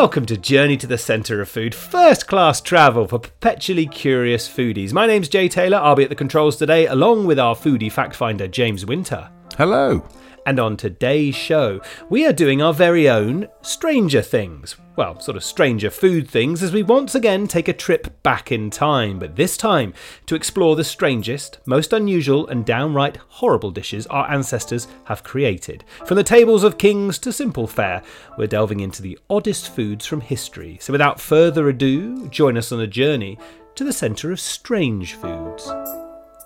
Welcome to Journey to the Centre of Food, first class travel for perpetually curious foodies. My name's Jay Taylor. I'll be at the controls today, along with our foodie fact finder, James Winter. Hello. And on today's show, we are doing our very own Stranger Things. Well, sort of stranger food things, as we once again take a trip back in time, but this time to explore the strangest, most unusual, and downright horrible dishes our ancestors have created. From the tables of kings to simple fare, we're delving into the oddest foods from history. So without further ado, join us on a journey to the centre of strange foods.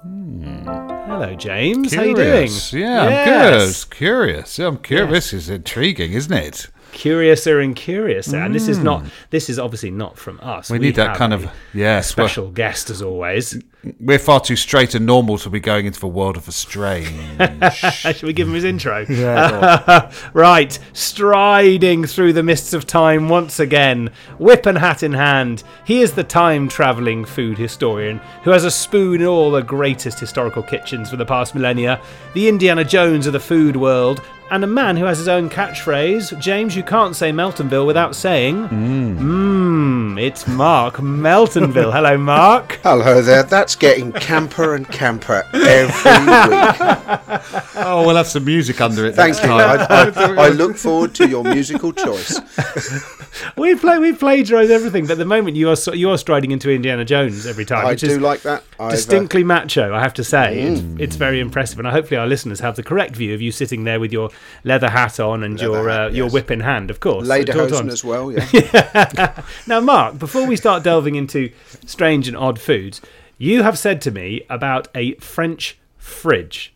Hmm. Hello, James. How you doing? Curious. Yeah, I'm Yes. good. Curious. I'm curious. This is intriguing, isn't it? Curiouser and curiouser, and this is not. Hmm. This is obviously not from us. We need that kind a of yes. We're, special guest as always. We're far too straight and normal to be going into the world of the strange. Should we give him his intro? yeah, right, striding through the mists of time once again, whip and hat in hand, he is the time travelling food historian who has a spoon in all the greatest historical kitchens for the past millennia, the Indiana Jones of the food world, and a man who has his own catchphrase. James, you can't say Meltonville without saying, mmm, it's Marc Meltonville. Hello, Marc. Hello there. That's getting camper and camper every week. oh, we'll have some music under it. Thank you. I, I, I look forward to your musical choice. We play, we plagiarise everything, but at the moment you are you are striding into Indiana Jones every time, I which do is like that. I've, uh, distinctly macho. I have to say, it's, it's very impressive, and hopefully our listeners have the correct view of you sitting there with your leather hat on and Leather your hat, uh, your whip in hand, of course. Lederhosen as well, yeah. Now, Marc, before we start delving into strange and odd foods, you have said to me about a French fridge.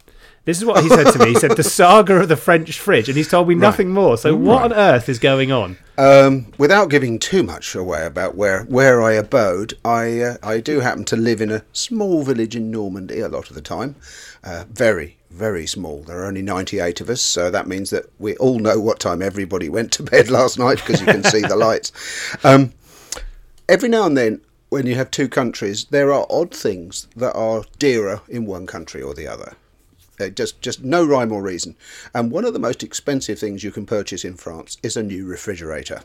This is what he said to me. He said the saga of the French fridge, and he's told me nothing more. So, what on earth is going on? Um, without giving too much away about where, where I abode, I uh, I do happen to live in a small village in Normandy a lot of the time. Uh, very, very small. There are only 98 of us, so that means that we all know what time everybody went to bed last night because you can see the lights. Um, every now and then, when you have two countries, there are odd things that are dearer in one country or the other. Uh, just, just no rhyme or reason. And one of the most expensive things you can purchase in France is a new refrigerator.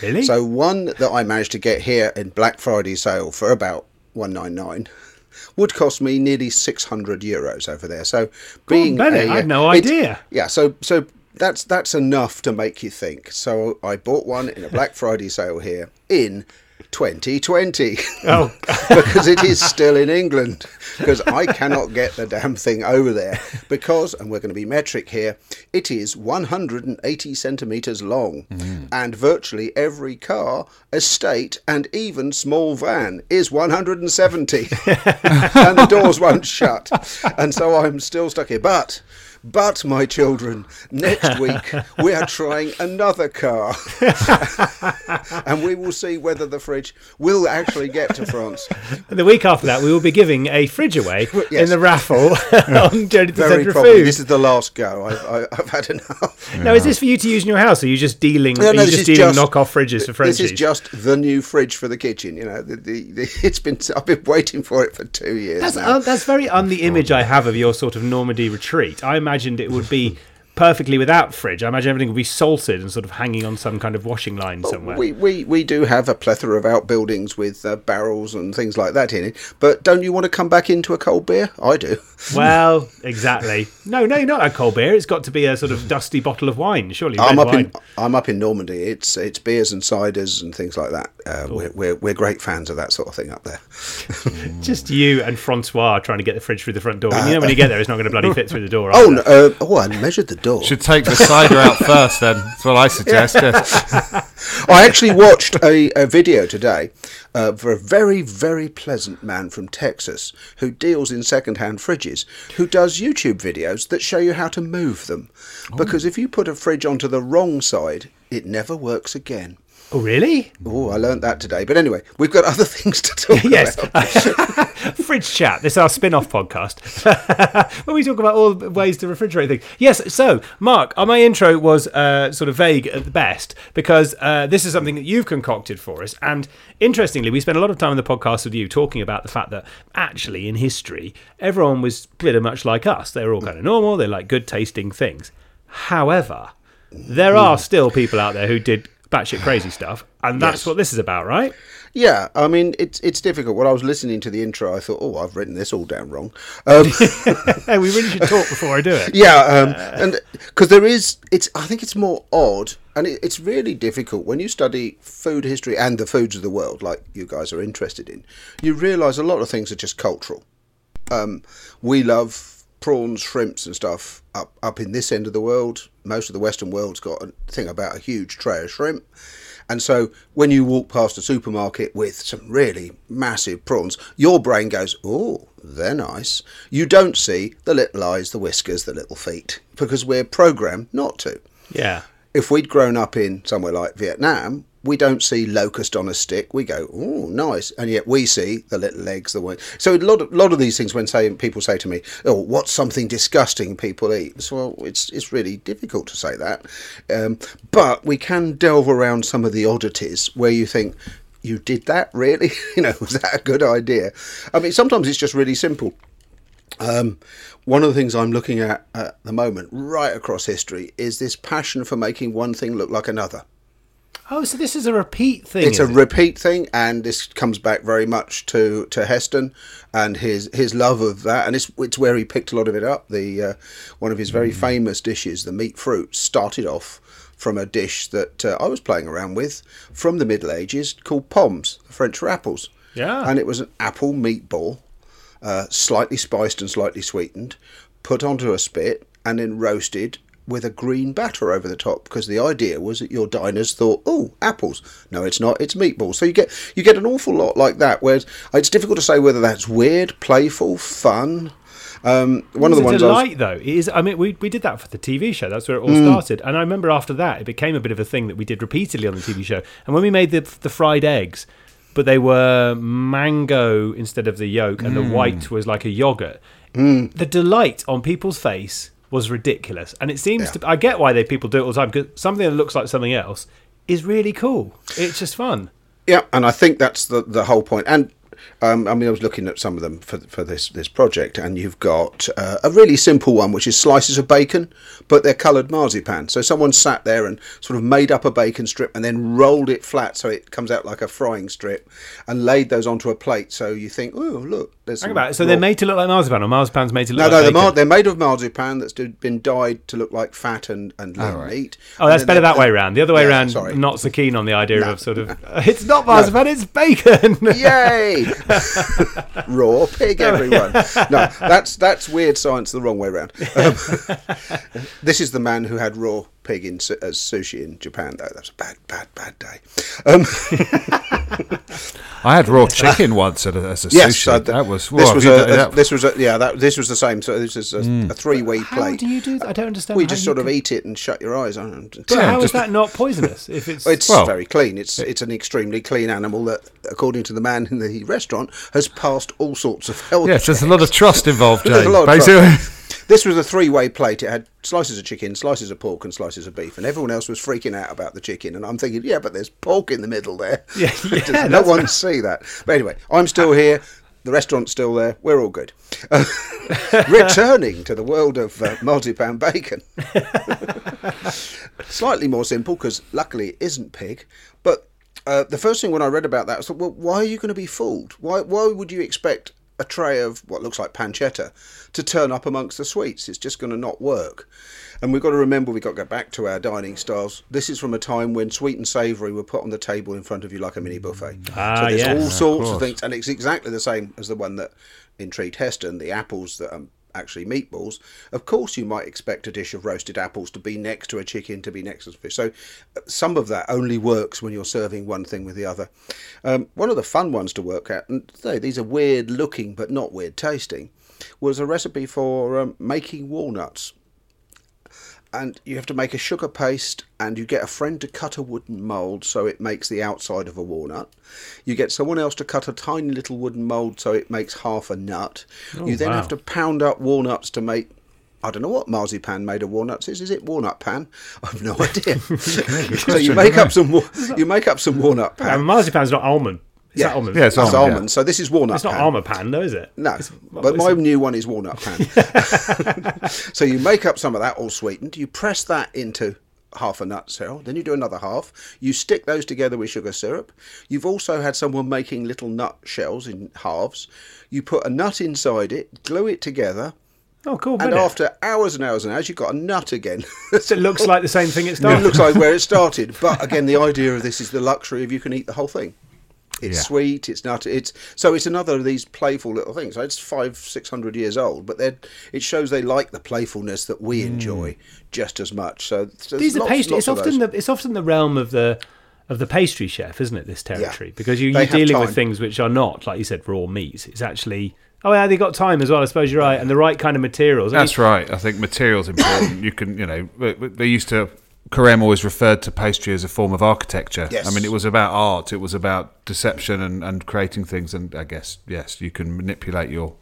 Really? So one that I managed to get here in Black Friday sale for about one nine nine would cost me nearly six hundred euros over there. So being Bennett, a, I had no idea. Yeah, so so that's that's enough to make you think. So I bought one in a Black Friday sale here in 2020 oh, because it is still in England. Because I cannot get the damn thing over there. Because, and we're going to be metric here, it is 180 centimetres long. Mm. And virtually every car, estate, and even small van is 170. and the doors won't shut. And so I'm still stuck here. But. But, my children, next week we are trying another car. and we will see whether the fridge will actually get to France. And the week after that, we will be giving a fridge away in the raffle on Journey to Very probably. Food. This is the last go. I've, I- I've had enough. Now, is this for you to use in your house? Or are you just dealing? No, are no, you this just dealing just- knockoff fridges for Frenchies? This is just the new fridge for the kitchen. You know, the, the, the, it's been. I've been waiting for it for two years That's, uh, that's very un the image I have of your sort of Normandy retreat. I imagined it would be perfectly without fridge. I imagine everything would be salted and sort of hanging on some kind of washing line somewhere. we, we, we do have a plethora of outbuildings with uh, barrels and things like that in it. But don't you want to come back into a cold beer? I do. well, exactly. No, no, not a cold beer. It's got to be a sort of dusty bottle of wine, surely. I'm up wine. in I'm up in Normandy. It's it's beers and ciders and things like that. Uh, we're, we're we're great fans of that sort of thing up there. Just you and Francois trying to get the fridge through the front door. you know, when you get there, it's not going to bloody fit through the door. Oh no! Uh, oh, I measured the door. Should take the cider out first, then. That's what I suggest. yes. I actually watched a, a video today uh, for a very, very pleasant man from Texas who deals in second-hand fridges, who does YouTube videos that show you how to move them. Because if you put a fridge onto the wrong side, it never works again. Oh, really? Oh, I learned that today. But anyway, we've got other things to talk about. Yes. about. Fridge Chat. This is our spin off podcast where we talk about all the ways to refrigerate things. Yes, so, Marc, uh, my intro was uh, sort of vague at the best because uh, this is something that you've concocted for us. And interestingly, we spent a lot of time on the podcast with you talking about the fact that actually in history, everyone was pretty much like us. They were all kind of normal, they like good tasting things. However, there are still people out there who did batshit crazy stuff, and that's Yes. what this is about, right? Yeah, I mean it's it's difficult. When I was listening to the intro, I thought, oh, I've written this all down wrong. Um, Hey, we really should talk before I do it. yeah, um, and because there is, it's I think it's more odd, and it, it's really difficult when you study food history and the foods of the world, like you guys are interested in. You realise a lot of things are just cultural. Um, we love prawns, shrimps, and stuff up up in this end of the world. Most of the Western world's got a thing about a huge tray of shrimp. And so when you walk past a supermarket with some really massive prawns, your brain goes, oh, they're nice. You don't see the little eyes, the whiskers, the little feet, because we're programmed not to. Yeah. If we'd grown up in somewhere like Vietnam, we don't see locust on a stick. We go, oh, nice, and yet we see the little legs, the way. So a lot of lot of these things, when say people say to me, "Oh, what's something disgusting people eat?" So well, it's it's really difficult to say that, um, but we can delve around some of the oddities where you think. You did that really? you know, was that a good idea? I mean, sometimes it's just really simple. Um, one of the things I'm looking at at the moment, right across history, is this passion for making one thing look like another. Oh, so this is a repeat thing. It's a it? repeat thing, and this comes back very much to, to Heston and his his love of that, and it's it's where he picked a lot of it up. The uh, one of his very famous dishes, the meat fruit, started off from a dish that uh, I was playing around with from the Middle Ages called pommes, the French for apples. Yeah. and it was an apple meatball, uh, slightly spiced and slightly sweetened, put onto a spit and then roasted with a green batter over the top because the idea was that your diners thought, oh, apples. No, it's not. It's meatballs. So you get you get an awful lot like that. Whereas it's difficult to say whether that's weird, playful, fun. Um, one of the It's ones I was, delight, though. It is. I mean, we we did that for the TV show. That's where it all Mm. started. And I remember after that, it became a bit of a thing that we did repeatedly on the TV show. And when we made the the fried eggs, but they were mango instead of the yolk, and the Mm. white was like a yogurt. The delight on people's face was ridiculous. And it seems Yeah. to. I get why they people do it all the time because something that looks like something else is really cool. It's just fun. Yeah, and I think that's the the whole point. And um, I mean, I was looking at some of them for for this this project, and you've got uh, a really simple one, which is slices of bacon, but they're coloured marzipan. So someone sat there and sort of made up a bacon strip and then rolled it flat so it comes out like a frying strip, and laid those onto a plate. So you think, oh look, there's Think about it. So raw- they're made to look like marzipan, or marzipan's made to look No, like no, they're, bacon. mar- they're made of marzipan that's been dyed to look like fat and, and lean right. meat. Oh, And that's better that way round. The other way Yeah, round, sorry. not so keen on the idea No. of sort of it's not marzipan, it's bacon. Yay! Raw pig, everyone. No, that's that's weird science the wrong way around. Um, this is the man who had raw pig in as sushi in Japan, though. That was a bad, bad, bad day. Um, I had raw chicken once at a, as a yes, sushi. uh, that was this was a, done a- that- this was a, yeah that this was the same. So this is a, a three-way How plate. do you do that? I don't understand. we how just you sort of can- eat it and shut your eyes on it. But Yeah, how is just- that not poisonous? If it's, It's Well- very clean. It's it's an extremely clean animal that, according to the man in the restaurant, has passed all sorts of health. Yes, there's a lot of trust involved, There's a lot of Basically, trust. This was a three-way plate. It had slices of chicken, slices of pork, and slices of beef, and everyone else was freaking out about the chicken. And I'm thinking, yeah, but there's pork in the middle there. Yeah, yeah, Does no one see that? But anyway, I'm still here. The restaurant's still there. We're all good. returning to the world of uh, marzipan bacon. Slightly more simple because luckily it isn't pig. But uh, the first thing when I read about that, I thought, well, why are you going to be fooled? Why, why would you expect a tray of what looks like pancetta to turn up amongst the sweets? It's just going to not work. And we've got to remember, we've got to go back to our dining styles. This is from a time when sweet and savoury were put on the table in front of you like a mini buffet. Ah, so there's yes. all Yeah, of sorts of, things, and it's exactly the same as the one that intrigued Heston, the apples that are actually meatballs. Of course, you might expect a dish of roasted apples to be next to a chicken, to be next to fish. So uh, some of that only works when you're serving one thing with the other. Um, one of the fun ones to work at, and say these are weird looking but not weird tasting, was a recipe for um, making walnuts and you have to make a sugar paste and you get a friend to cut a wooden mould so it makes the outside of a walnut you get someone else to cut a tiny little wooden mould so it makes half a nut oh, you then wow. have to pound up walnuts to make I don't know what marzipan made of walnuts is. Is it walnut pan? I have no idea. so you make up some you make up some walnut pan. and marzipan's not almond. Is Yeah. that almond? Yeah, it's That's almond, yeah. So this is walnut It's not pan. almond pan, though, is it? No, It's- but my a- new one is walnut pan. so you make up some of that all sweetened. You press that into half a nut shell, then you do another half. You stick those together with sugar syrup. You've also had someone making little nut shells in halves. You put a nut inside it, glue it together, Oh, cool. and isn't it? after hours and hours and hours, you've got a nut again. So it looks like the same thing it it looks like where it started. But again, the idea of this is the luxury of you can eat the whole thing. It's Yeah. sweet. It's nut. It's so it's another of these playful little things. So It's five, six hundred years old, but they're, it shows they like the playfulness that we hmm. enjoy just as much. So so These are lots- pastry. It's of often those. the it's often the realm of the of the pastry chef, isn't it? This territory because you, you're have dealing with things which are not like you said raw meats. It's actually oh yeah, they got time as well. I suppose you're right, and the right kind of materials. I mean, That's right. I think material's important. you can, you know, w- w- they used to. Carême always referred to pastry as a form of architecture. Yes. I mean, it was about art. It was about deception and, and creating things. And I guess yes, you can manipulate your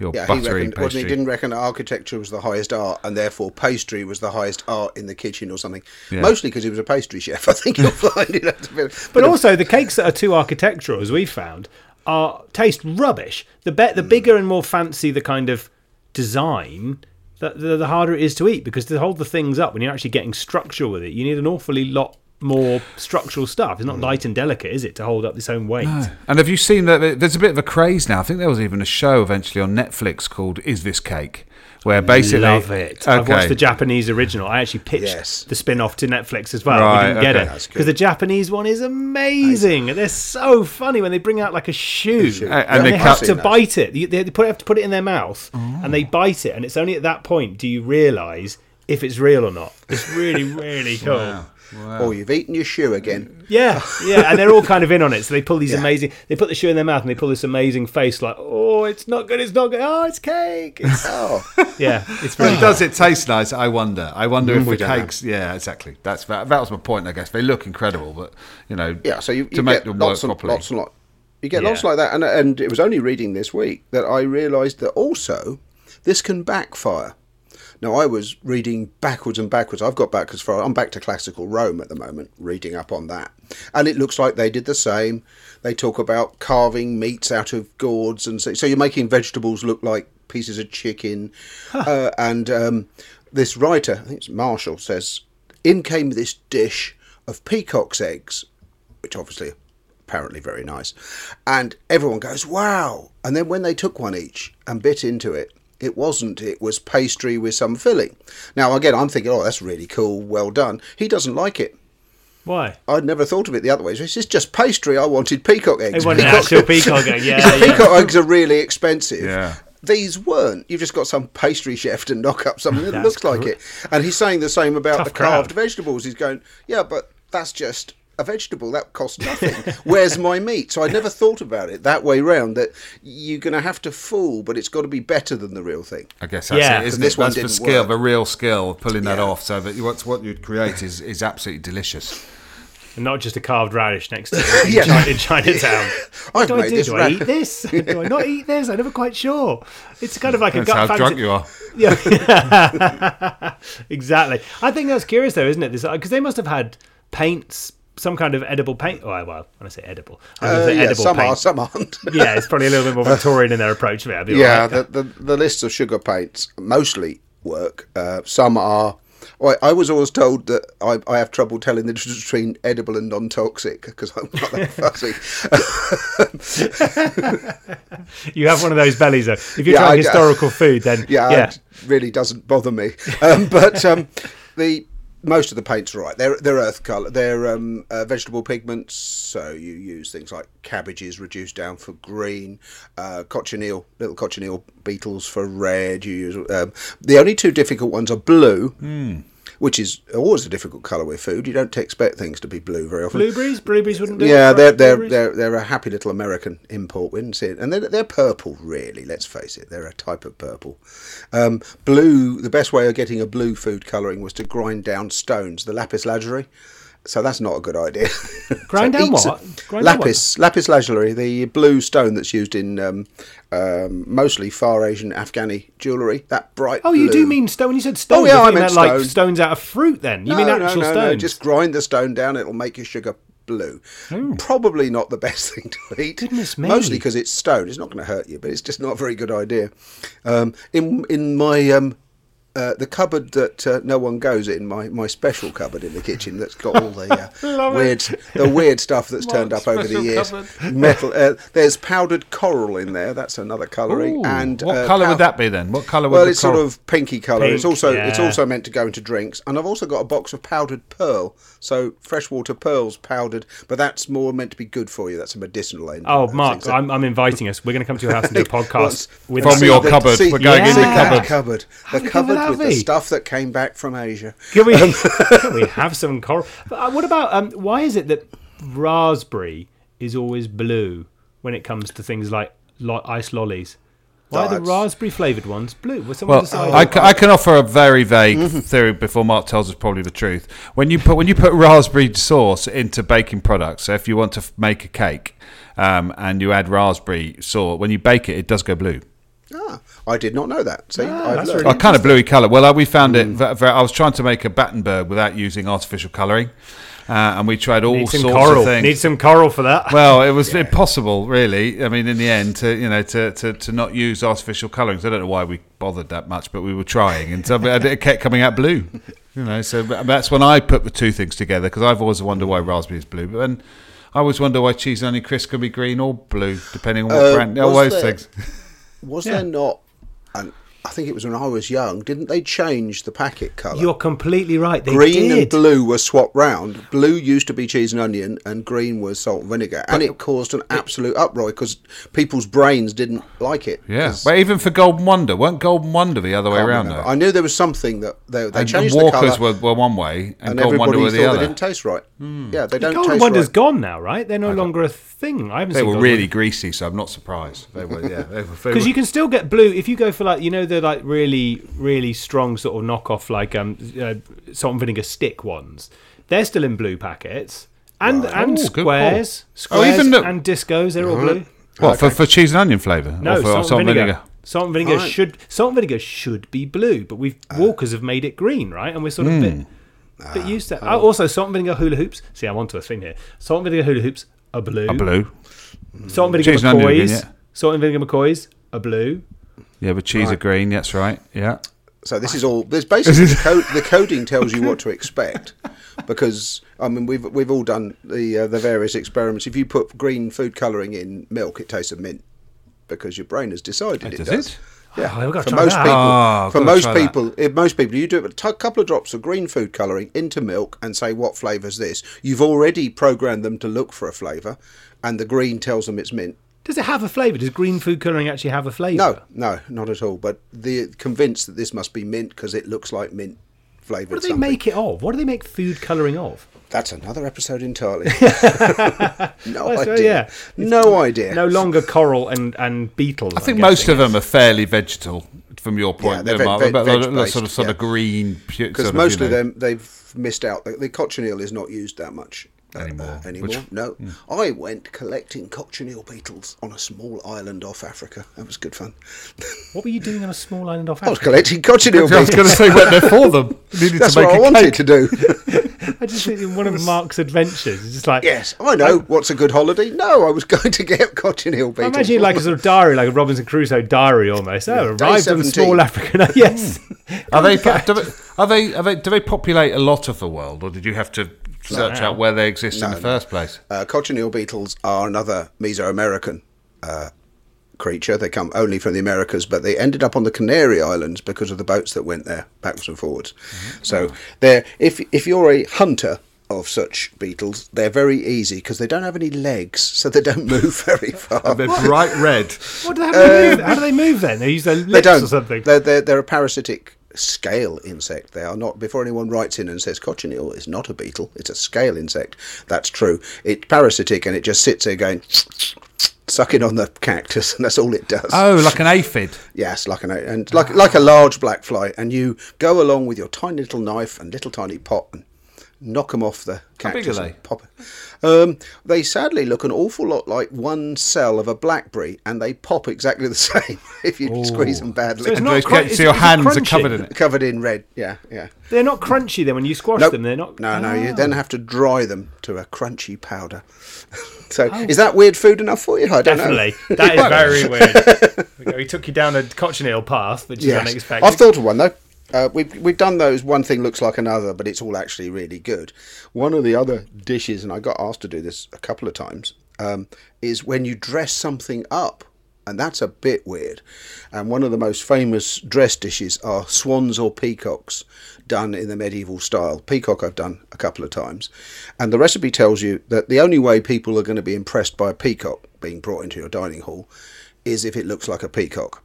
your Yeah, he buttery reckoned, wasn't pastry. he didn't reckon architecture was the highest art, and therefore pastry was the highest art in the kitchen or something. Yeah. Mostly because he was a pastry chef. I think you'll find it. That's a bit- But also, the cakes that are too architectural, as we've found, are taste rubbish. The be- the mm. bigger and more fancy the kind of design, the, the, the harder it is to eat because to hold the things up when you're actually getting structure with it, you need an awfully lot more structural stuff. It's not Hmm. light and delicate, is it, to hold up this own weight? And have you seen that? There's a bit of a craze now. I think there was even a show eventually on Netflix called "Is This Cake," where basically Love it. I've watched the Japanese original. I actually pitched Yes. the spin off to Netflix as well. Right, we didn't get it. Because the Japanese one is amazing. They're so funny when they bring out like a shoe. shoe. And- and And, they they, have to that. bite it. They, they put, have to put it in their mouth and they oh. bite it. And it's only at that point do you realise if it's real or not. It's really, really cool. Oh, you've eaten your shoe again. Yeah, yeah, and they're all kind of in on it. So they pull these Yeah. amazing. They put the shoe in their mouth and they pull this amazing face, like, "Oh, it's not good. It's not good. Oh, it's cake." It's, Oh, yeah, it's very. But does it taste nice? I wonder. I wonder mm, if we the don't know. cakes. Yeah, exactly. That's that, that was my point. I guess they look incredible, but you know, yeah. So you, to you make get them work and properly. lots and lots. You get lots like that, and and it was only reading this week that I realised that also this can backfire. Now I was reading backwards and backwards. I've got back as far. I'm back to classical Rome at the moment, reading up on that, and it looks like they did the same. They talk about carving meats out of gourds, and so, so you're making vegetables look like pieces of chicken. Uh, and um, this writer, I think it's Martial, says, "In came this dish of peacock's eggs, which obviously apparently very nice. And everyone goes, wow. And then when they took one each and bit into it, it wasn't. It was pastry with some filling. Now, again, I'm thinking, oh, that's really cool. Well done. He doesn't like it. Why? I'd never thought of it the other way. This is just pastry. I wanted peacock eggs. They want an Peacock- actual peacock egg. Yeah, yeah. peacock eggs are really expensive. Yeah. These weren't. You've just got some pastry chef to knock up something that That's looks like it. And he's saying the same about Tough the carved crowd. vegetables. He's going, yeah, but that's just a vegetable. That costs nothing. Where's my meat? So I never thought about it that way round. That you're going to have to fool, but it's got to be better than the real thing. I guess that's Yeah, it, isn't this it? one That's the skill, work. the real skill, pulling that Yeah. off, so that what's what you'd create is is absolutely delicious. And not just a carved radish next to it in, Yeah. China, in Chinatown. I've What do I do? this Do I ra- eat this? do I not eat this? I'm never quite sure. It's kind of like a gut how fancy. drunk you are. Yeah, exactly. I think that's curious though, isn't it? Because they must have had paints, some kind of edible paint. Oh, well, when I say edible, I Uh, say yeah, edible some paint. are, some aren't. yeah, it's probably a little bit more Victorian in their approach to it. Yeah, right. the, the the lists of sugar paints mostly work. Uh, some are. Well, I was always told that I, I have trouble telling the difference between edible and non-toxic because I'm not that fussy. You have one of those bellies though. If you're Yeah, trying I- historical food, then yeah, yeah, it really doesn't bother me. Um, but um, the most of the paints are right. They're they're earth color. They're um, uh, vegetable pigments. So you use things like cabbages reduced down for green, uh, cochineal, little cochineal beetles for red. You use um, the only two difficult ones are blue. Which is always a difficult colour with food. You don't expect things to be blue very often. blueberries, blueberries wouldn't do. Yeah, they're they're, Blueberries? they're they're a happy little American import. We didn't it, and they're they're purple. Really, let's face it, they're a type of purple. Um, blue. The best way of getting a blue food colouring was to grind down stones, the lapis lazuli. So that's not a good idea. Grind So down what? Grind down lapis lapis lazuli, the blue stone that's used in um, um, mostly Far Asian Afghani jewellery. That bright. Oh, you do mean stone? When you said stone, Oh, yeah, I, I meant meant like stone. stones out of fruit. Then you mean no, actual no, no, stones? No, just grind the stone down. It'll make your sugar blue. Probably not the best thing to eat. Goodness me. Mostly because it's stone. It's not going to hurt you, but it's just not a very good idea. Um, in in my um, uh, the cupboard that uh, no one goes in, my, my special cupboard in the kitchen that's got all the uh, weird the weird stuff that's turned up over the years. cupboard? Metal. Uh, there's powdered coral in there. That's another colouring. Ooh, and what uh, colour pow- would that be then? What colour would Well, the it's sort coral- of pinky colour. it's Pink, also it's also meant to go into drinks, and I've also got a box of powdered pearl. So freshwater pearls powdered, but that's more meant to be good for you. That's a medicinal end. Oh, Marc. So- I'm, I'm inviting us. We're going to come to your house and do a podcast What's- with From your the- cupboard. see- We're going in the cupboard. cupboard. The cupboard would with the stuff that came back from Asia. Can we, can we have some coral? But, uh, what about um, why is it that raspberry is always blue when it comes to things like lo- ice lollies? Why are the raspberry flavoured ones blue? Was someone Well, decided? I, can offer a very vague theory before Marc tells us probably the truth. When you put when you put raspberry sauce into baking products, so if you want to f- make a cake um, and you add raspberry sauce, when you bake it, it does go blue. Ah, I did not know that. See, Ah, I've that's really A kind of bluey colour. Well, uh, we found it. ve- ve- I was trying to make a Battenberg without using artificial colouring, uh, and we tried all Need some sorts coral. of things. Need some coral for that. Well, it was impossible, really. I mean, in the end, to you know, to, to, to not use artificial colourings. I don't know why we bothered that much, but we were trying, and so it kept coming out blue. You know, so that's when I put the two things together because I've always wondered why raspberry is blue, but then I always wonder why cheese and onion crisp can be green or blue, depending on what Uh, brand. All was those there- things. Was Yeah. there not? And I think it was when I was young. Didn't they change the packet colour? You're completely right. They green did. and blue were swapped round. Blue used to be cheese and onion, and green was salt and vinegar, and it caused an absolute uproar because people's brains didn't like it. Yeah, 'Cause- but even for Golden Wonder, weren't Golden Wonder the other way around though? I knew there was something that they, they and, changed and the Walkers colour, were, were one way, and, and Golden Wonder everybody were the thought other. they didn't taste right. Hmm. Yeah, they don't Golden taste Wonder's right. gone now, right? They're no longer a thing. I haven't They seen were Golden really Wonder. greasy, so I'm not surprised. They were, yeah, they were. they Because you can still get blue if you go for like you know the like really really strong sort of knockoff like um uh, salt and vinegar stick ones. They're still in blue packets and and Oh, good squares. Oh, squares even the- and discos. They're all blue. what for, for cheese and onion flavour? No, or for salt, and vinegar. Salt and vinegar Right. should salt and vinegar should be blue, but we've Walkers have made it green, right? And we're sort of a bit, bit used to. Oh, also, salt and vinegar hula hoops. See, I'm onto a thing here. Salt and vinegar hula hoops are blue. A blue. Salt and vinegar Cheese and onion McCoys. again, yeah. Salt and vinegar McCoys are blue. Yeah, but cheese are green. That's right. Yeah. So this is all. There's basically the, code, the coding tells you what to expect, because I mean we've we've all done the uh, the various experiments. If you put green food colouring in milk, it tastes of mint, because your brain has decided it does does. it? Yeah, Oh, I've got to for most that. people, Oh, for most people, if most people, you do a t- couple of drops of green food colouring into milk and say what flavour's this. You've already programmed them to look for a flavour, and the green tells them it's mint. Does it have a flavour? Does green food colouring actually have a flavour? No, no, not at all. But they're convinced that this must be mint because it looks like mint flavoured. What do they something. make it of? What do they make food colouring of? That's another episode entirely. no Well, idea. yeah. No idea. No longer coral and, and beetles. I think most of them are fairly vegetal, from your point. they're they're veg- Marc, veg- but they're- they're veg-based, sort of sort of green. because sort most you of know. them they've missed out. The, the cochineal is not used that much Anymore, uh, anymore. which- hmm. no, I went collecting cochineal beetles on a small island off Africa. That was good fun. What were you doing on a small island off I was Africa? collecting cochineal beetles. I was going to say went there for them. You needed That's to make what I a wanted to do. I just think in one of Marc's adventures, it's just like yes, I know. What's a good holiday? No, I was going to get cochineal I beetles. imagine it like a sort of diary, like a Robinson Crusoe diary almost. Oh, Day arrived on 17. small African. yes. Are they, do they, are they? Are they? Do they populate a lot of the world, or did you have to search out where they exist in the no. first place? Uh, cochineal beetles are another Mesoamerican uh, creature. They come only from the Americas, but they ended up on the Canary Islands because of the boats that went there backwards and forwards. So, they're, if if you're a hunter of such beetles, they're very easy because they don't have any legs, so they don't move very far. They're bright red. What do they, how, do they move? how do they move then? They use their lips They don't. or something. They're, they're, they're a parasitic scale insect. They are not. Before anyone writes in and says cochineal is not a beetle, it's a scale insect. That's true. It's parasitic and it just sits there going sucking on the cactus, and that's all it does. Oh, like an aphid. Yes, like an and like like a large black fly, and you go along with your tiny little knife and little tiny pot and knock them off the How big cactus. are and they? Pop it. Um, they sadly look an awful lot like one cell of a blackberry, and they pop exactly the same if you squeeze them badly. So it's And not those cru- is- so your is hands are covered in it. Covered in red, yeah, yeah. They're not crunchy then when you squash Nope. them. They're not. No, no. You Ah. then have to dry them to a crunchy powder. so, is that weird food enough for you? I don't Definitely. know. That is very weird. We took you down a cochineal path, which is Yes. unexpected. I've thought of one though. Uh, we've we've done those. One thing looks like another, but it's all actually really good. One of the other dishes, and I got asked to do this a couple of times, um, is when you dress something up, and that's a bit weird. And one of the most famous dress dishes are swans or peacocks, done in the medieval style. Peacock I've done a couple of times, and the recipe tells you that the only way people are going to be impressed by a peacock being brought into your dining hall is if it looks like a peacock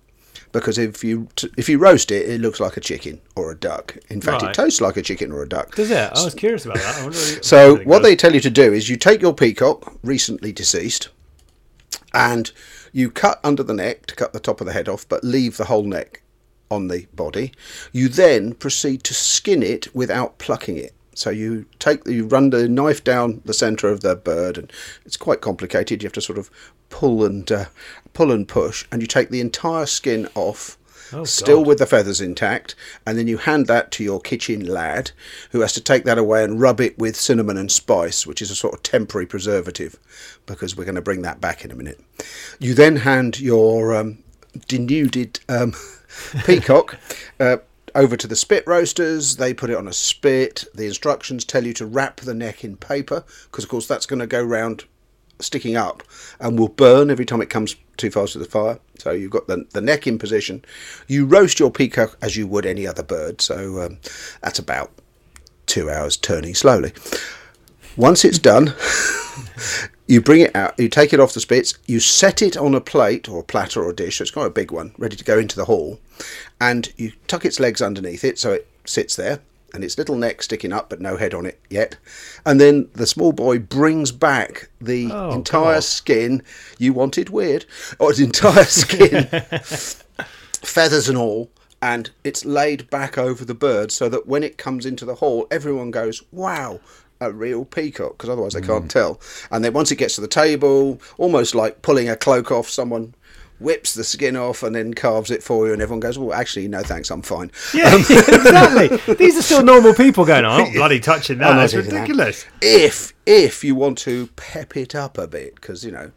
because if you if you roast it, it looks like a chicken or a duck. In fact, Right. it tastes like a chicken or a duck. Does it? I was curious about that. I wonder So what does. they tell you to do is you take your peacock, recently deceased, and you cut under the neck to cut the top of the head off, but leave the whole neck on the body. You then proceed to skin it without plucking it. So you take the, you run the knife down the centre of the bird, and it's quite complicated. You have to sort of pull and uh, pull and push, and you take the entire skin off. Oh, still God. with the feathers intact, and then you hand that to your kitchen lad, who has to take that away and rub it with cinnamon and spice, which is a sort of temporary preservative, because we're going to bring that back in a minute. You then hand your um, denuded um, peacock uh, over to the spit roasters. They put it on a spit. The instructions tell you to wrap the neck in paper, because of course that's going to go round sticking up and will burn every time it comes too fast to the fire. So you've got the, the neck in position. You roast your peacock as you would any other bird. So um, that's about two hours turning slowly. Once it's done, you bring it out, you take it off the spits, you set it on a plate or a platter or a dish, so it's quite a big one, ready to go into the hall, and you tuck its legs underneath it so it sits there and its little neck sticking up but no head on it yet. And then the small boy brings back the Oh, entire God. skin. You wanted weird, or its entire skin feathers and all, and it's laid back over the bird so that when it comes into the hall, everyone goes, "Wow." A real peacock, because otherwise they can't tell. And then once it gets to the table, almost like pulling a cloak off, someone whips the skin off and then carves it for you, and everyone goes, "Well, actually, no, thanks, I'm fine." Yeah, exactly. These are still normal people going, oh, I'm not bloody touching that. That's touching that. ridiculous. If if you want to pep it up a bit, because you know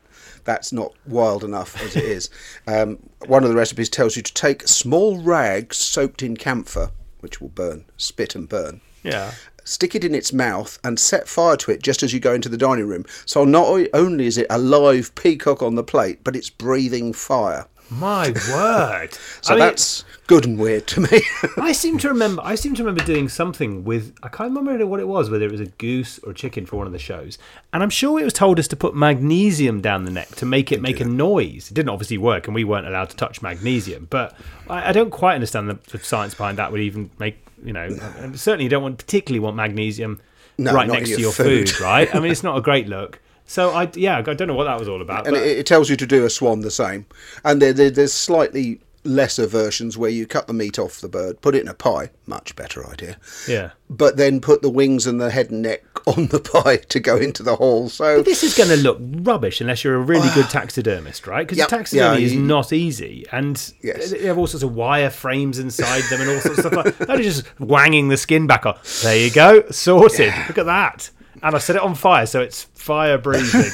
that's not wild enough as it is. Um, one of the recipes tells you to take small rags soaked in camphor, which will burn, spit and burn. Yeah. Stick it in its mouth and set fire to it just as you go into the dining room. So not only is it a live peacock on the plate, but it's breathing fire. My word. So I mean, that's good and weird to me. I seem to remember. I seem to remember doing something with. I can't remember what it was. Whether it was a goose or a chicken for one of the shows, and I'm sure it was told us to put magnesium down the neck to make it make a noise. It didn't obviously work, and we weren't allowed to touch magnesium. But I, I don't quite understand the, the science behind that. Would even make you know. Certainly, you don't want particularly want magnesium No, right next in to your your food. food. right? I mean, it's not a great look. So I yeah, I don't know what that was all about. and but- it, it tells you to do a swan the same. And there, there, there's slightly lesser versions where you cut the meat off the bird, put it in a pie, much better idea. yeah. But then put the wings and the head and neck on the pie to go into the hall. So This is going to look rubbish unless you're a really ah. good taxidermist, right? Because Yep, taxidermy yeah, is you- not easy, and Yes. they have all sorts of wire frames inside them and all sorts of stuff. Like, that is just wanging the skin back on. There you go, sorted. Look at that. And I set it on fire, so it's fire breathing.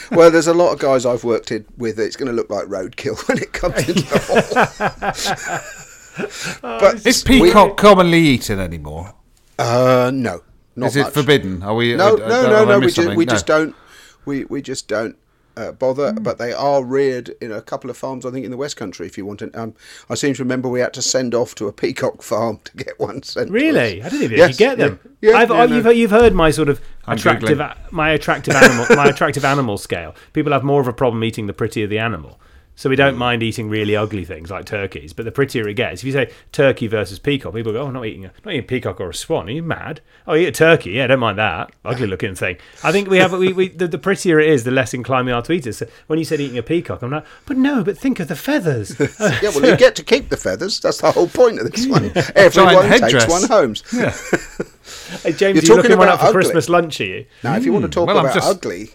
well, there's a lot of guys I've worked in with. It's going to look like roadkill when it comes into the hall. but Is peacock commonly eaten anymore? uh, no, not Is it much. forbidden? Are we? No, uh, uh, no, no, no. We missed just, we No. just don't. We we just don't uh, bother. But they are reared in a couple of farms. I think in the West Country. If you want to, um, I seem to remember we had to send off to a peacock farm to get one sent. to really, us. I didn't even Yes, you get them. Yeah, yeah, I've, yeah, I've- no. you've, you've heard my sort of I'm attractive, my attractive animal, my attractive animal scale. People have more of a problem eating the prettier the animal. So we don't Mm. mind eating really ugly things like turkeys, but the prettier it gets. If you say turkey versus peacock, people go, "Oh, I'm not eating a not eating a peacock or a swan. Are you mad? Oh, you eat a turkey? Yeah, don't mind that ugly looking thing." I think we have we, we the, the prettier it is, the less inclined we are to eat it. So when you said eating a peacock, I'm like, but no, but think of the feathers. Yeah, well, you get to keep the feathers. That's the whole point of this one. Everyone takes one home. Yeah. hey, James, You're you're, talking looking one about up for ugly. Christmas lunch, are you? Now, if you want to talk well, about just- ugly,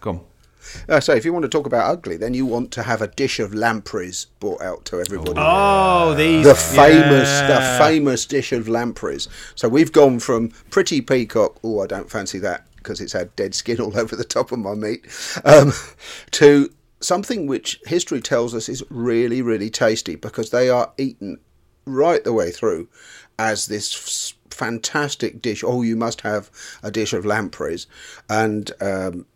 Go on. Uh, so if you want to talk about ugly, then you want to have a dish of lampreys brought out to everybody. Oh, these the famous, the famous dish of lampreys. So we've gone from pretty peacock. Oh, I don't fancy that because it's had dead skin all over the top of my meat. Um, to something which history tells us is really, really tasty because they are eaten right the way through as this fantastic dish. Oh, you must have a dish of lampreys, and um,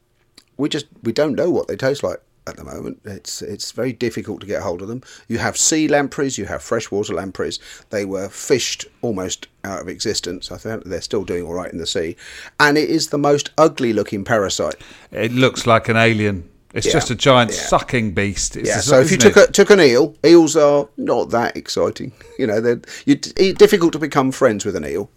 we just we don't know what they taste like at the moment. It's it's very difficult to get hold of them. You have sea lampreys, you have freshwater lampreys. They were fished almost out of existence. I think they're still doing all right in the sea, and it is the most ugly looking parasite. It looks like an alien. It's Yeah, just a giant yeah. sucking beast. It's Yeah. So if you took a, took an eel, eels are not that exciting. You know, they're difficult to become friends with an eel.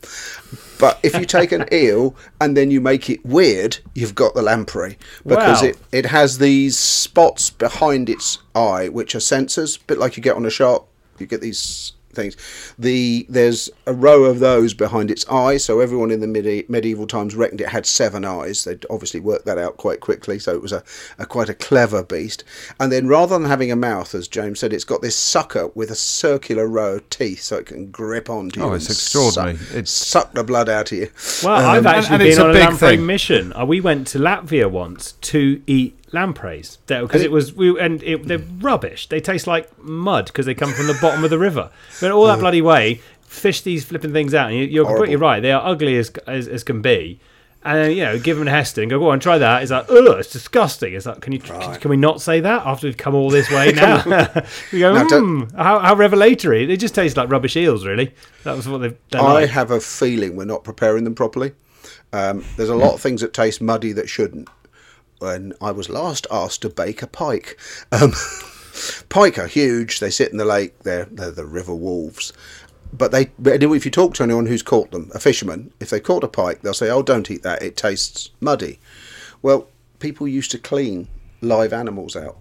But if you take an eel and then you make it weird, you've got the lamprey because Wow. it, it has these spots behind its eye which are sensors, a bit like you get on a shark. You get these things. The there's a row of those behind its eye, so everyone in the medi- medieval times reckoned it had seven eyes. They'd obviously worked that out quite quickly, so it was a, a quite a clever beast. And then rather than having a mouth, as James said, it's got this sucker with a circular row of teeth, so it can grip onto you. Oh, and it's extraordinary. Suck, It's- suck the blood out of you. Well, I've actually and it's been a on a big lamprey thing. mission. Uh, we went to Latvia once to eat lampreys because it was we and it, they're rubbish. They taste like mud because they come from the bottom of the river. But all that bloody way, fish these flipping things out. And you, you're completely right. They are ugly as, as as can be. And you know, give them a Heston and go, go on, try that. It's like, ugh, it's disgusting. It's like, can you, can we not say that after we've come all this way now? we go, don't- hmm, how, how revelatory. They just taste like rubbish eels, really. That was what they've done. I like. have a feeling we're not preparing them properly. Um, there's a lot of things that taste muddy that shouldn't. When I was last asked to bake a pike, um, pike are huge. They sit in the lake. They're they're the river wolves. But they, if you talk to anyone who's caught them, a fisherman, if they caught a pike, they'll say, "Oh, don't eat that. It tastes muddy." Well, people used to clean live animals out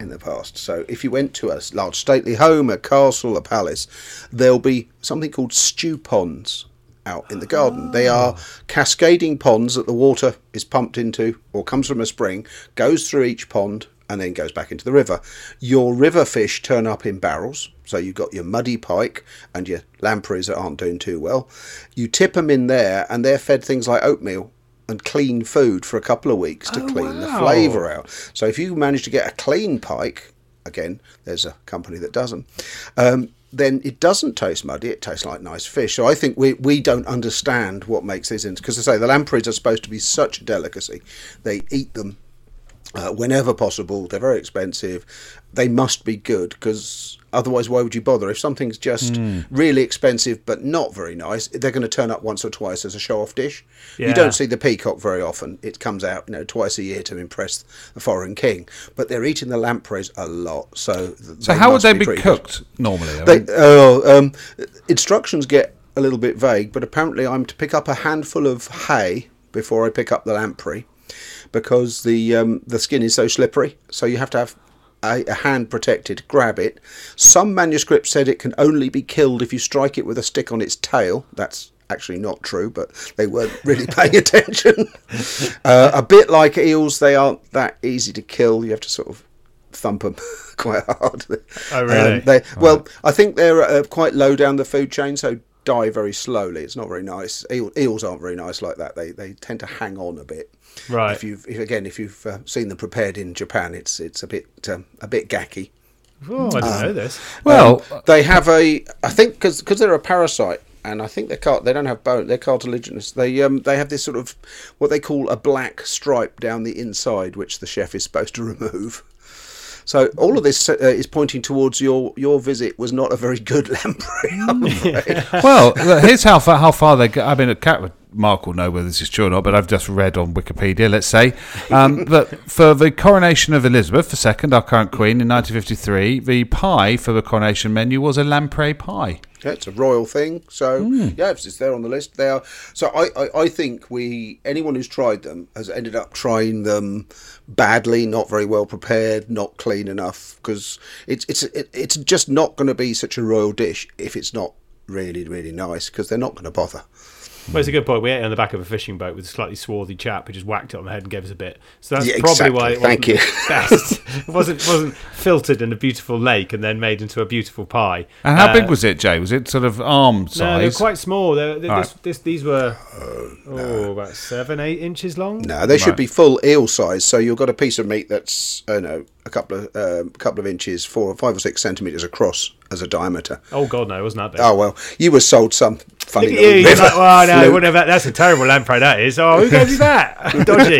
in the past. So if you went to a large stately home, a castle, a palace, there'll be something called stew ponds out in the garden. They are cascading ponds that the water is pumped into or comes from a spring, goes through each pond and then goes back into the river. Your river fish turn up in barrels. So you've got your muddy pike and your lampreys that aren't doing too well. You tip them in there and they're fed things like oatmeal and clean food for a couple of weeks to Oh, clean the flavour out. So if you manage to get a clean pike, again, there's a company that doesn't, um, then it doesn't taste muddy. It tastes like nice fish. So I think we, we don't understand what makes these because I say the lampreys are supposed to be such a delicacy. They eat them uh, whenever possible. They're very expensive. They must be good because otherwise, why would you bother? If something's just Hmm. really expensive but not very nice, they're going to turn up once or twice as a show-off dish. Yeah. You don't see the peacock very often. It comes out, you know, twice a year to impress the foreign king. But they're eating the lampreys a lot. So, So how would they be good. cooked normally? They, mean, oh, um, instructions get a little bit vague, but apparently I'm to pick up a handful of hay before I pick up the lamprey because the um, the skin is so slippery. So you have to have a, a hand protected. Grab it. Some manuscripts said it can only be killed if you strike it with a stick on its tail. That's actually not true, but they weren't really paying attention. uh, a bit like eels, they aren't that easy to kill. You have to sort of thump them quite hard. Oh, really? Um, they, well, I think they're uh, quite low down the food chain, so die very slowly. It's not very nice. Eels aren't very nice like that. They they tend to hang on a bit. Right. If you've if, again if you've uh, seen them prepared in Japan, it's it's a bit um, a bit gacky. Oh, I didn't know this. well, They have a I think because they're a parasite. And I think they can't. They don't have bone. They're cartilaginous. They um. They have this sort of what they call a black stripe down the inside, which the chef is supposed to remove. So all of this uh, is pointing towards your your visit was not a very good lamprey. I'm afraid. well, here's how far how far they go. I mean, a Cat, Marc will know whether this is true or not, but I've just read on Wikipedia. Let's say um, that for the coronation of Elizabeth II, our current queen, in 1953, the pie for the coronation menu was a lamprey pie. Yeah, it's a royal thing. So yeah, it's, it's there on the list. They are. So I, I, I think we anyone who's tried them has ended up trying them badly, not very well prepared, not clean enough. Because it's it's it, it's just not going to be such a royal dish if it's not really really nice. Because they're not going to bother. Well, it's a good point. We ate it on the back of a fishing boat with a slightly swarthy chap who just whacked it on the head and gave us a bit. So that's Yeah, probably exactly. why it Thank wasn't you. the best. it wasn't wasn't filtered in a beautiful lake and then made into a beautiful pie. And how Uh, big was it, Jay? Was it sort of arm size? No, they're quite small. They're, they All this, this, these were oh, about seven, eight inches long. No, they should be full eel size. So you've got a piece of meat that's, I know, a couple of um, couple of inches, four or five or six centimeters across as a diameter. Oh God, no, it wasn't that big. Oh well, you were sold some funny Look at little you, like, well, no, loop. wouldn't have, that's a terrible lamprey. That is. Oh, who gave you that? Dodgy.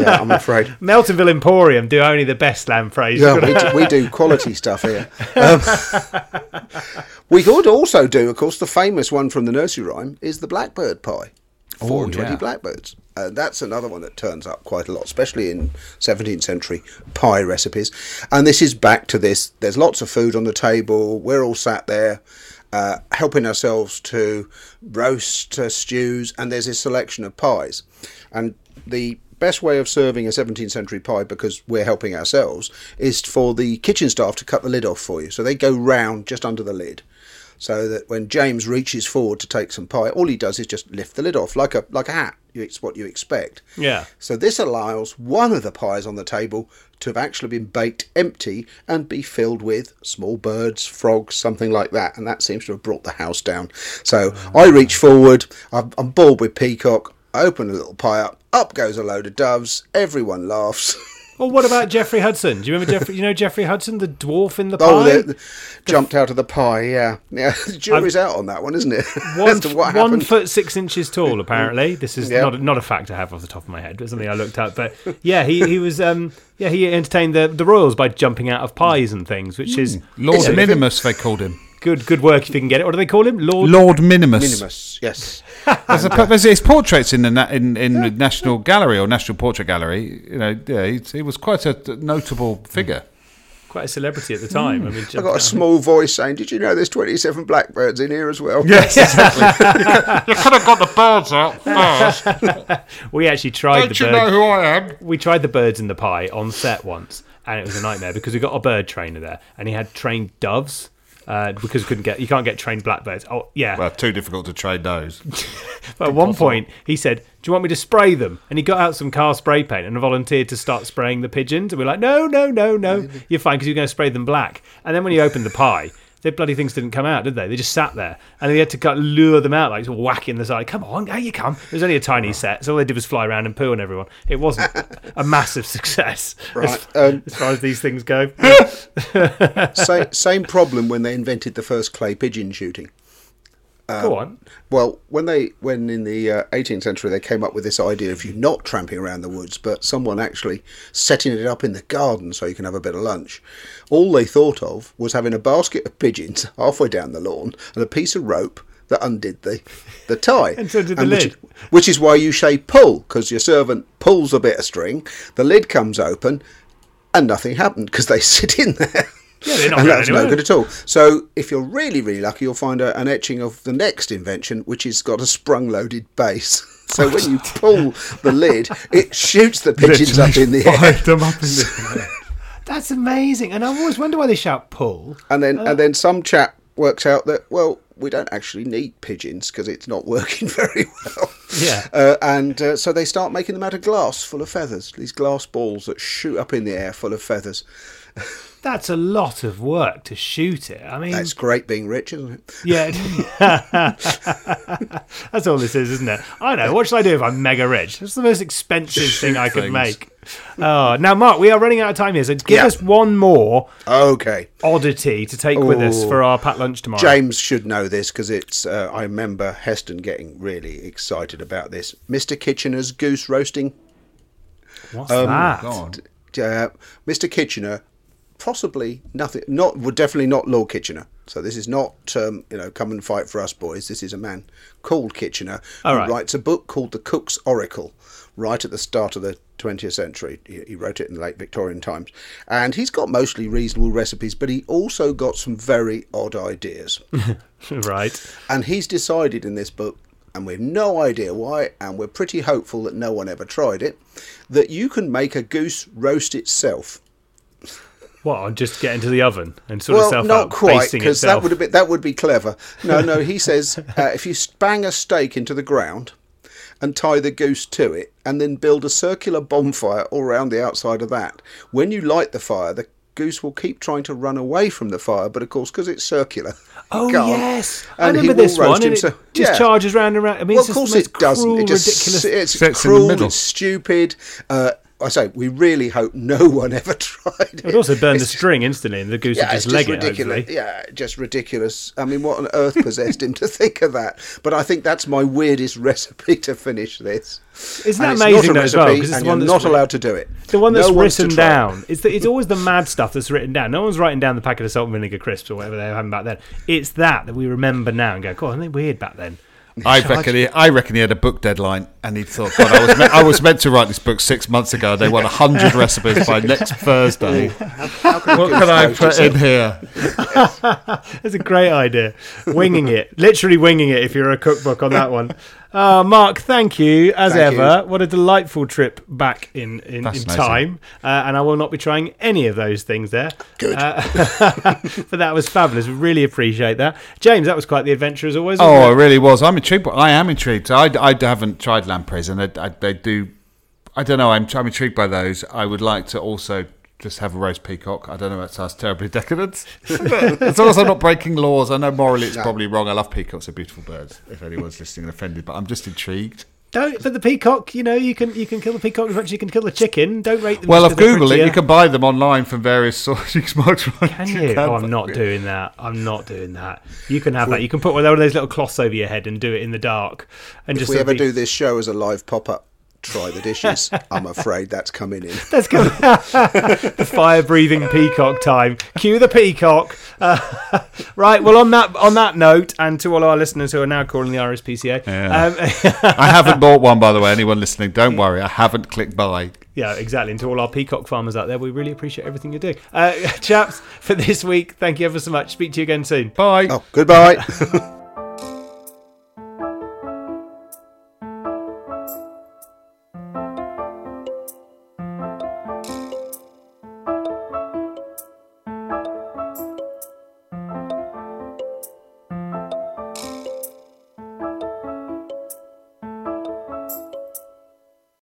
Yeah, I'm afraid. Meltonville Emporium do only the best lampreys. Yeah, we do, we do quality stuff here. Um, we could also do, of course, the famous one from the nursery rhyme is the blackbird pie. Four and twenty yeah. blackbirds. Uh, that's another one that turns up quite a lot, especially in 17th century pie recipes. And this is back to this. There's lots of food on the table. We're all sat there. Uh, helping ourselves to roast uh, stews, and there's a selection of pies. And the best way of serving a 17th century pie, because we're helping ourselves, is for the kitchen staff to cut the lid off for you. So they go round just under the lid, so that when James reaches forward to take some pie, all he does is just lift the lid off like a like a hat. You- It's what you expect. Yeah. So this allows one of the pies on the table to have actually been baked empty and be filled with small birds, frogs, something like that. And that seems to have brought the house down. So I ah. reach forward. I'm, I'm bored with peacock. I open a little pie up. Up goes a load of doves. Everyone laughs. Well, what about Jeffrey Hudson? Do you remember Jeffrey? You know Jeffrey Hudson, the dwarf in the pie. oh, the, the- jumped out of the pie. Yeah, yeah. The jury's out on that one, isn't it? one, what one foot six inches tall. Apparently, this is Yeah. not not a fact I have off the top of my head. It's something I looked up. But yeah, he, he was um yeah he entertained the the royals by jumping out of pies and things, which is Lord Minimus, they called him. Good good work if you can get it. What do they call him? Lord. Lord Minimus. Minimus. Yes. There's, a, there's his portraits in the na- in, in the National Gallery or National Portrait Gallery. You know, yeah, he, he was quite a notable hmm. figure. Quite a celebrity at the time. I mean, I got a small voice saying, "Did you know there's 27 blackbirds in here as well?" Yes, exactly. you could have got the birds out first. we actually tried Don't the you bird. know who I am? we tried the birds in the pie on set once, and it was a nightmare because we got a bird trainer there, and he had trained doves. Uh, because we couldn't get you can't get trained blackbirds. Oh yeah. Well, too difficult to train those. but at one point he said, "Do you want me to spray them?" And he got out some car spray paint and volunteered to start spraying the pigeons. And we're like, "No, no, no, no, you're fine because you're going to spray them black." And then when he opened the pie. The bloody things didn't come out, did they? They just sat there, and he had to cut, lure them out, like of whacking the side. Come on, out you come! It was only a tiny set, so all they did was fly around and poo on everyone. It wasn't a massive success Right, as, um, as far as these things go. Sa- same problem when they invented the first clay pigeon shooting. Go on. Well, when they when in the uh, 18th century they came up with this idea of you not tramping around the woods, but someone actually setting it up in the garden so you can have a bit of lunch. All they thought of was having a basket of pigeons halfway down the lawn and a piece of rope that undid the the tie. And so did the which, lid. which is why you say pull because your servant pulls a bit of string, the lid comes open, and nothing happened because they sit in there. Yeah, they're not and that's no good at all. So, if you're really, really lucky, you'll find a, an etching of the next invention, which has got a sprung-loaded base. So when you pull the lid, it shoots the pigeons up in the air, them up in the That's amazing. And I always wonder why they shout pull. and then and then some chap works out that well, we don't actually need pigeons because it's not working very well. Yeah. Uh, and uh, so they start making them out of glass, full of feathers. These glass balls that shoot up in the air, full of feathers. That's a lot of work to shoot it. I mean, That's great being rich, isn't it? yeah. That's all this is, isn't it? I know. What should I do if I'm mega rich? It's the most expensive thing I could things. make. Oh, now, Marc, we are running out of time here, so give Yeah. us one more Okay. oddity to take with us for our pat lunch tomorrow. James should know this because it's. Uh, I remember Heston getting really excited about this. Mr. Kitchiner's goose roasting. What's that? God. Uh, Mr. Kitchiner, possibly nothing. Not well, definitely not Lord Kitchener. So this is not, um, you know, come and fight for us, boys. This is a man called Kitchiner All who right. writes a book called The Cook's Oracle. Right at the start of the 20th century, he, he wrote it in the late Victorian times, and he's got mostly reasonable recipes, but he also got some very odd ideas. right. And he's decided in this book, and we've no idea why, and we're pretty hopeful that no one ever tried it, that you can make a goose roast itself. What? I'll just get into the oven and sort well, itself Well, not out, quite, because that would have been, that would be clever. No, no. He says uh, if you bang a stake into the ground and tie the goose to it, and then build a circular bonfire all around the outside of that, when you light the fire, the goose will keep trying to run away from the fire, but of course, because it's circular. Oh it can't, yes, I and he remember will this roast one. And it just Yeah. charges round and round. I mean, Well, it's of course the most it doesn't. cruel, It just ridiculous. it's Sits cruel. It's stupid. Uh, I say we really hope no one ever tried it. It would also burn the string instantly, and the goose Yeah, would it's just leg just it. ridiculous. Hopefully. Yeah, just ridiculous. I mean, what on earth possessed him to think of that? But I think that's my weirdest recipe to finish this. Isn't that amazing not a though, as well? recipe, 'Cause it's the one that's not allowed to do it. The one that's No written down. It's, the, it's always the mad stuff that's written down. No one's writing down the packet of salt and vinegar crisps or whatever they were having back then. It's that that we remember now and go, God, aren't they weird back then? I reckon, he, I reckon he had a book deadline and he thought, God, I was, me- I was meant to write this book six months ago. They want 100 recipes by next Thursday. How can What can I put in here? That's a great idea. Winging it. Literally winging it if you're a cookbook on that one. Uh, Marc, thank you as Thank ever. What a delightful trip back in, in, in time. Uh, and I will not be trying any of those things there. Good. Uh, but that was fabulous. We really appreciate that. James, that was quite the adventure as always. Oh, it it? really was. I'm intrigued. I am intrigued. I, I haven't tried lampreys, and I, I, they do. I don't know. I'm, I'm intrigued by those. I would like to also just have a roast peacock. I don't know. That sounds terribly decadent. as long as I'm not breaking laws, I know morally it's probably wrong. I love peacocks; they're beautiful birds. If anyone's listening and offended, but I'm just intrigued. Don't for the peacock. You know, you can you can kill the peacock as much as you can kill the chicken. Don't rate them. Well, I've 'cause they're googled it. You can buy them online from various sources. You can try. Can you? Oh, I'm not doing that. I'm not doing that. You can have that. You can put one of those little cloths over your head and do it in the dark. And If just we ever be- do this show as a live pop-up, try the dishes. I'm afraid that's coming in. Let's go. the fire-breathing peacock time. Cue the peacock. Uh, right. Well, on that on that note, and to all our listeners who are now calling the RSPCA, Yeah. um, I haven't bought one, by the way. Anyone listening, don't worry. I haven't clicked buy. yeah, exactly. And to all our peacock farmers out there, we really appreciate everything you do, uh, chaps. For this week, thank you ever so much. Speak to you again soon. Bye. Oh, goodbye.